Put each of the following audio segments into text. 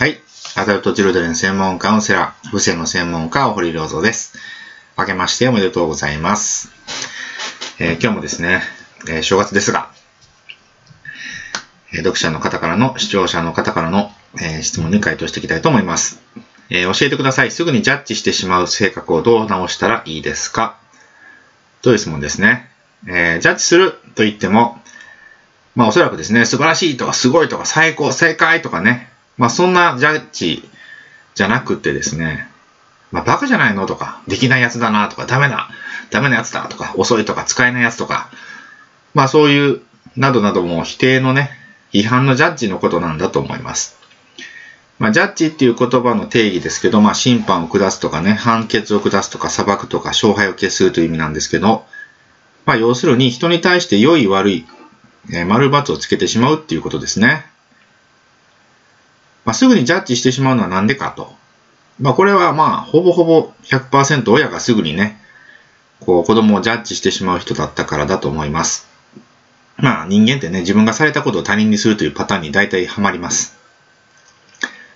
はい。アダルトチルドレン専門カウンセラー、不正の専門家、堀良三です。明けましておめでとうございます。えー、今日もですね、えー、正月ですが、えー、読者の方からの、視聴者の方からの、え質問に回答していきたいと思います。え教えてください。すぐにジャッジしてしまう性格をどう直したらいいですか？という質問ですね。えジャッジすると言っても、まあおそらくですね、素晴らしいとかすごいとか最高、正解とかね、まあそんなジャッジじゃなくてですね、まあバカじゃないのとか、できないやつだなとか、ダメだ、ダメなやつだとか、遅いとか、使えないやつとか、まあそういう、などなども否定のね、批判のジャッジのことなんだと思います。まあ、ジャッジっていう言葉の定義ですけど、まあ、審判を下すとかね、判決を下すとか、裁くとか、勝敗を決すという意味なんですけど、まあ、要するに人に対して良い悪い、えー、丸×をつけてしまうっていうことですね。まあ、すぐにジャッジしてしまうのはなんでかと。まあ、これはまあ、ほぼほぼ100%親がすぐにね、こう、子供をジャッジしてしまう人だったからだと思います。まあ、人間ってね、自分がされたことを他人にするというパターンに大体ハマります。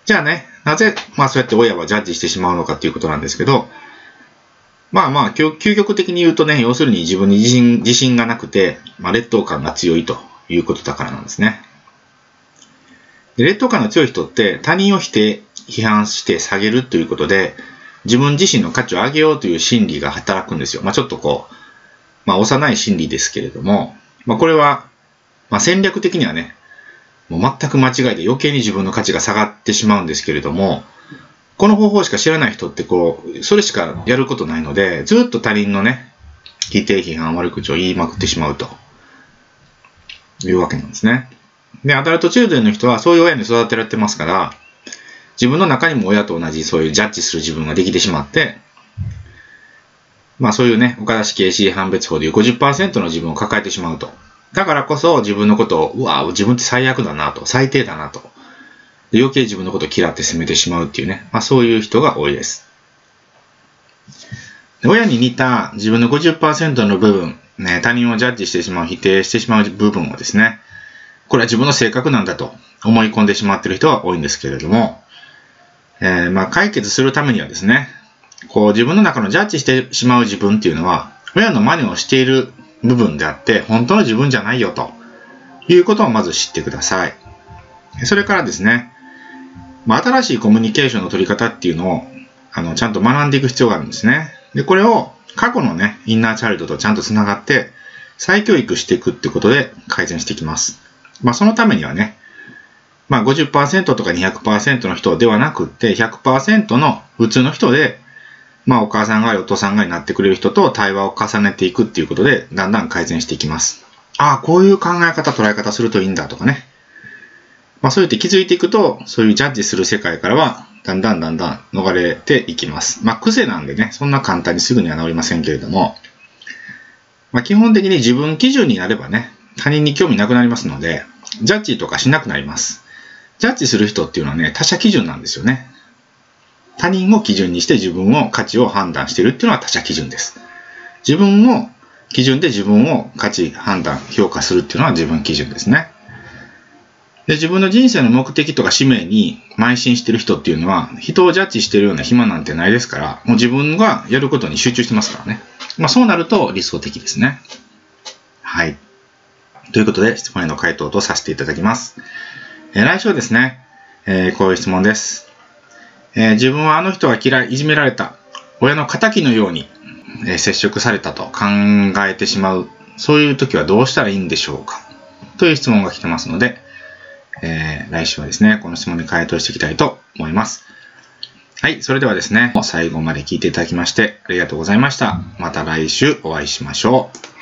じゃあね、なぜ、まあそうやって親はジャッジしてしまうのかっていうことなんですけど、まあまあ、究極的に言うとね、要するに自分に自信自信がなくて、まあ、劣等感が強いということだからなんですね。劣等感の強い人って他人を否定、批判して下げるということで、自分自身の価値を上げようという心理が働くんですよ。まあちょっとこう、まあ幼い心理ですけれども、まあこれは、まあ戦略的にはね、もう全く間違いで余計に自分の価値が下がってしまうんですけれども、この方法しか知らない人ってこう、それしかやることないので、ずっと他人のね、否定批判悪口を言いまくってしまうというわけなんですね。で、アダルトチルドレンの人はそういう親に育てられてますから、自分の中にも親と同じそういうジャッジする自分ができてしまって、まあそういうね、岡田式 AC 判別法でいう50%の自分を抱えてしまうと。だからこそ自分のことを、うわ自分って最悪だなと、最低だなと。余計自分のことを嫌って責めてしまうっていうね、まあそういう人が多いです。親に似た自分の50%の部分、ね、他人をジャッジしてしまう、否定してしまう部分をですね、これは自分の性格なんだと思い込んでしまっている人が多いんですけれども、えー、まあ解決するためにはですね、こう自分の中のジャッジしてしまう自分っていうのは、親の真似をしている部分であって、本当の自分じゃないよということをまず知ってください。それからですね、まあ、新しいコミュニケーションの取り方っていうのをあのちゃんと学んでいく必要があるんですね。で、これを過去のね、インナーチャイルドとちゃんと繋がって再教育していくってことで改善していきます。まあ、そのためにはね、まあ50%とか200%の人ではなくって100%の普通の人でまあお母さんがお父さんがになってくれる人と対話を重ねていくっていうことで、だんだん改善していきます。ああ、こういう考え方、捉え方するといいんだとかね。まあそうやって気づいていくと、そういうジャッジする世界からは、だんだんだんだん逃れていきます。まあ癖なんでね、そんな簡単にすぐには治りませんけれども、まあ基本的に自分基準になればね、他人に興味なくなりますので、ジャッジとかしなくなります。ジャッジする人っていうのはね、他者基準なんですよね。他人を基準にして自分を価値を判断してるっていうのは他者基準です。自分の基準で自分を価値、判断、評価するっていうのは自分基準ですね。で自分の人生の目的とか使命に邁進してる人っていうのは、人をジャッジしてるような暇なんてないですから、もう自分がやることに集中してますからね。まあそうなると理想的ですね。はい。ということで、質問への回答とさせていただきます。えー、来週はですね、えー、こういう質問です。えー、自分はあの人が嫌い、いじめられた、親の仇のように、え、接触されたと考えてしまう、そういう時はどうしたらいいんでしょうかという質問が来てますので、えー、来週はですね、この質問に回答していきたいと思います。はい、それではですね、最後まで聞いていただきましてありがとうございました。また来週お会いしましょう。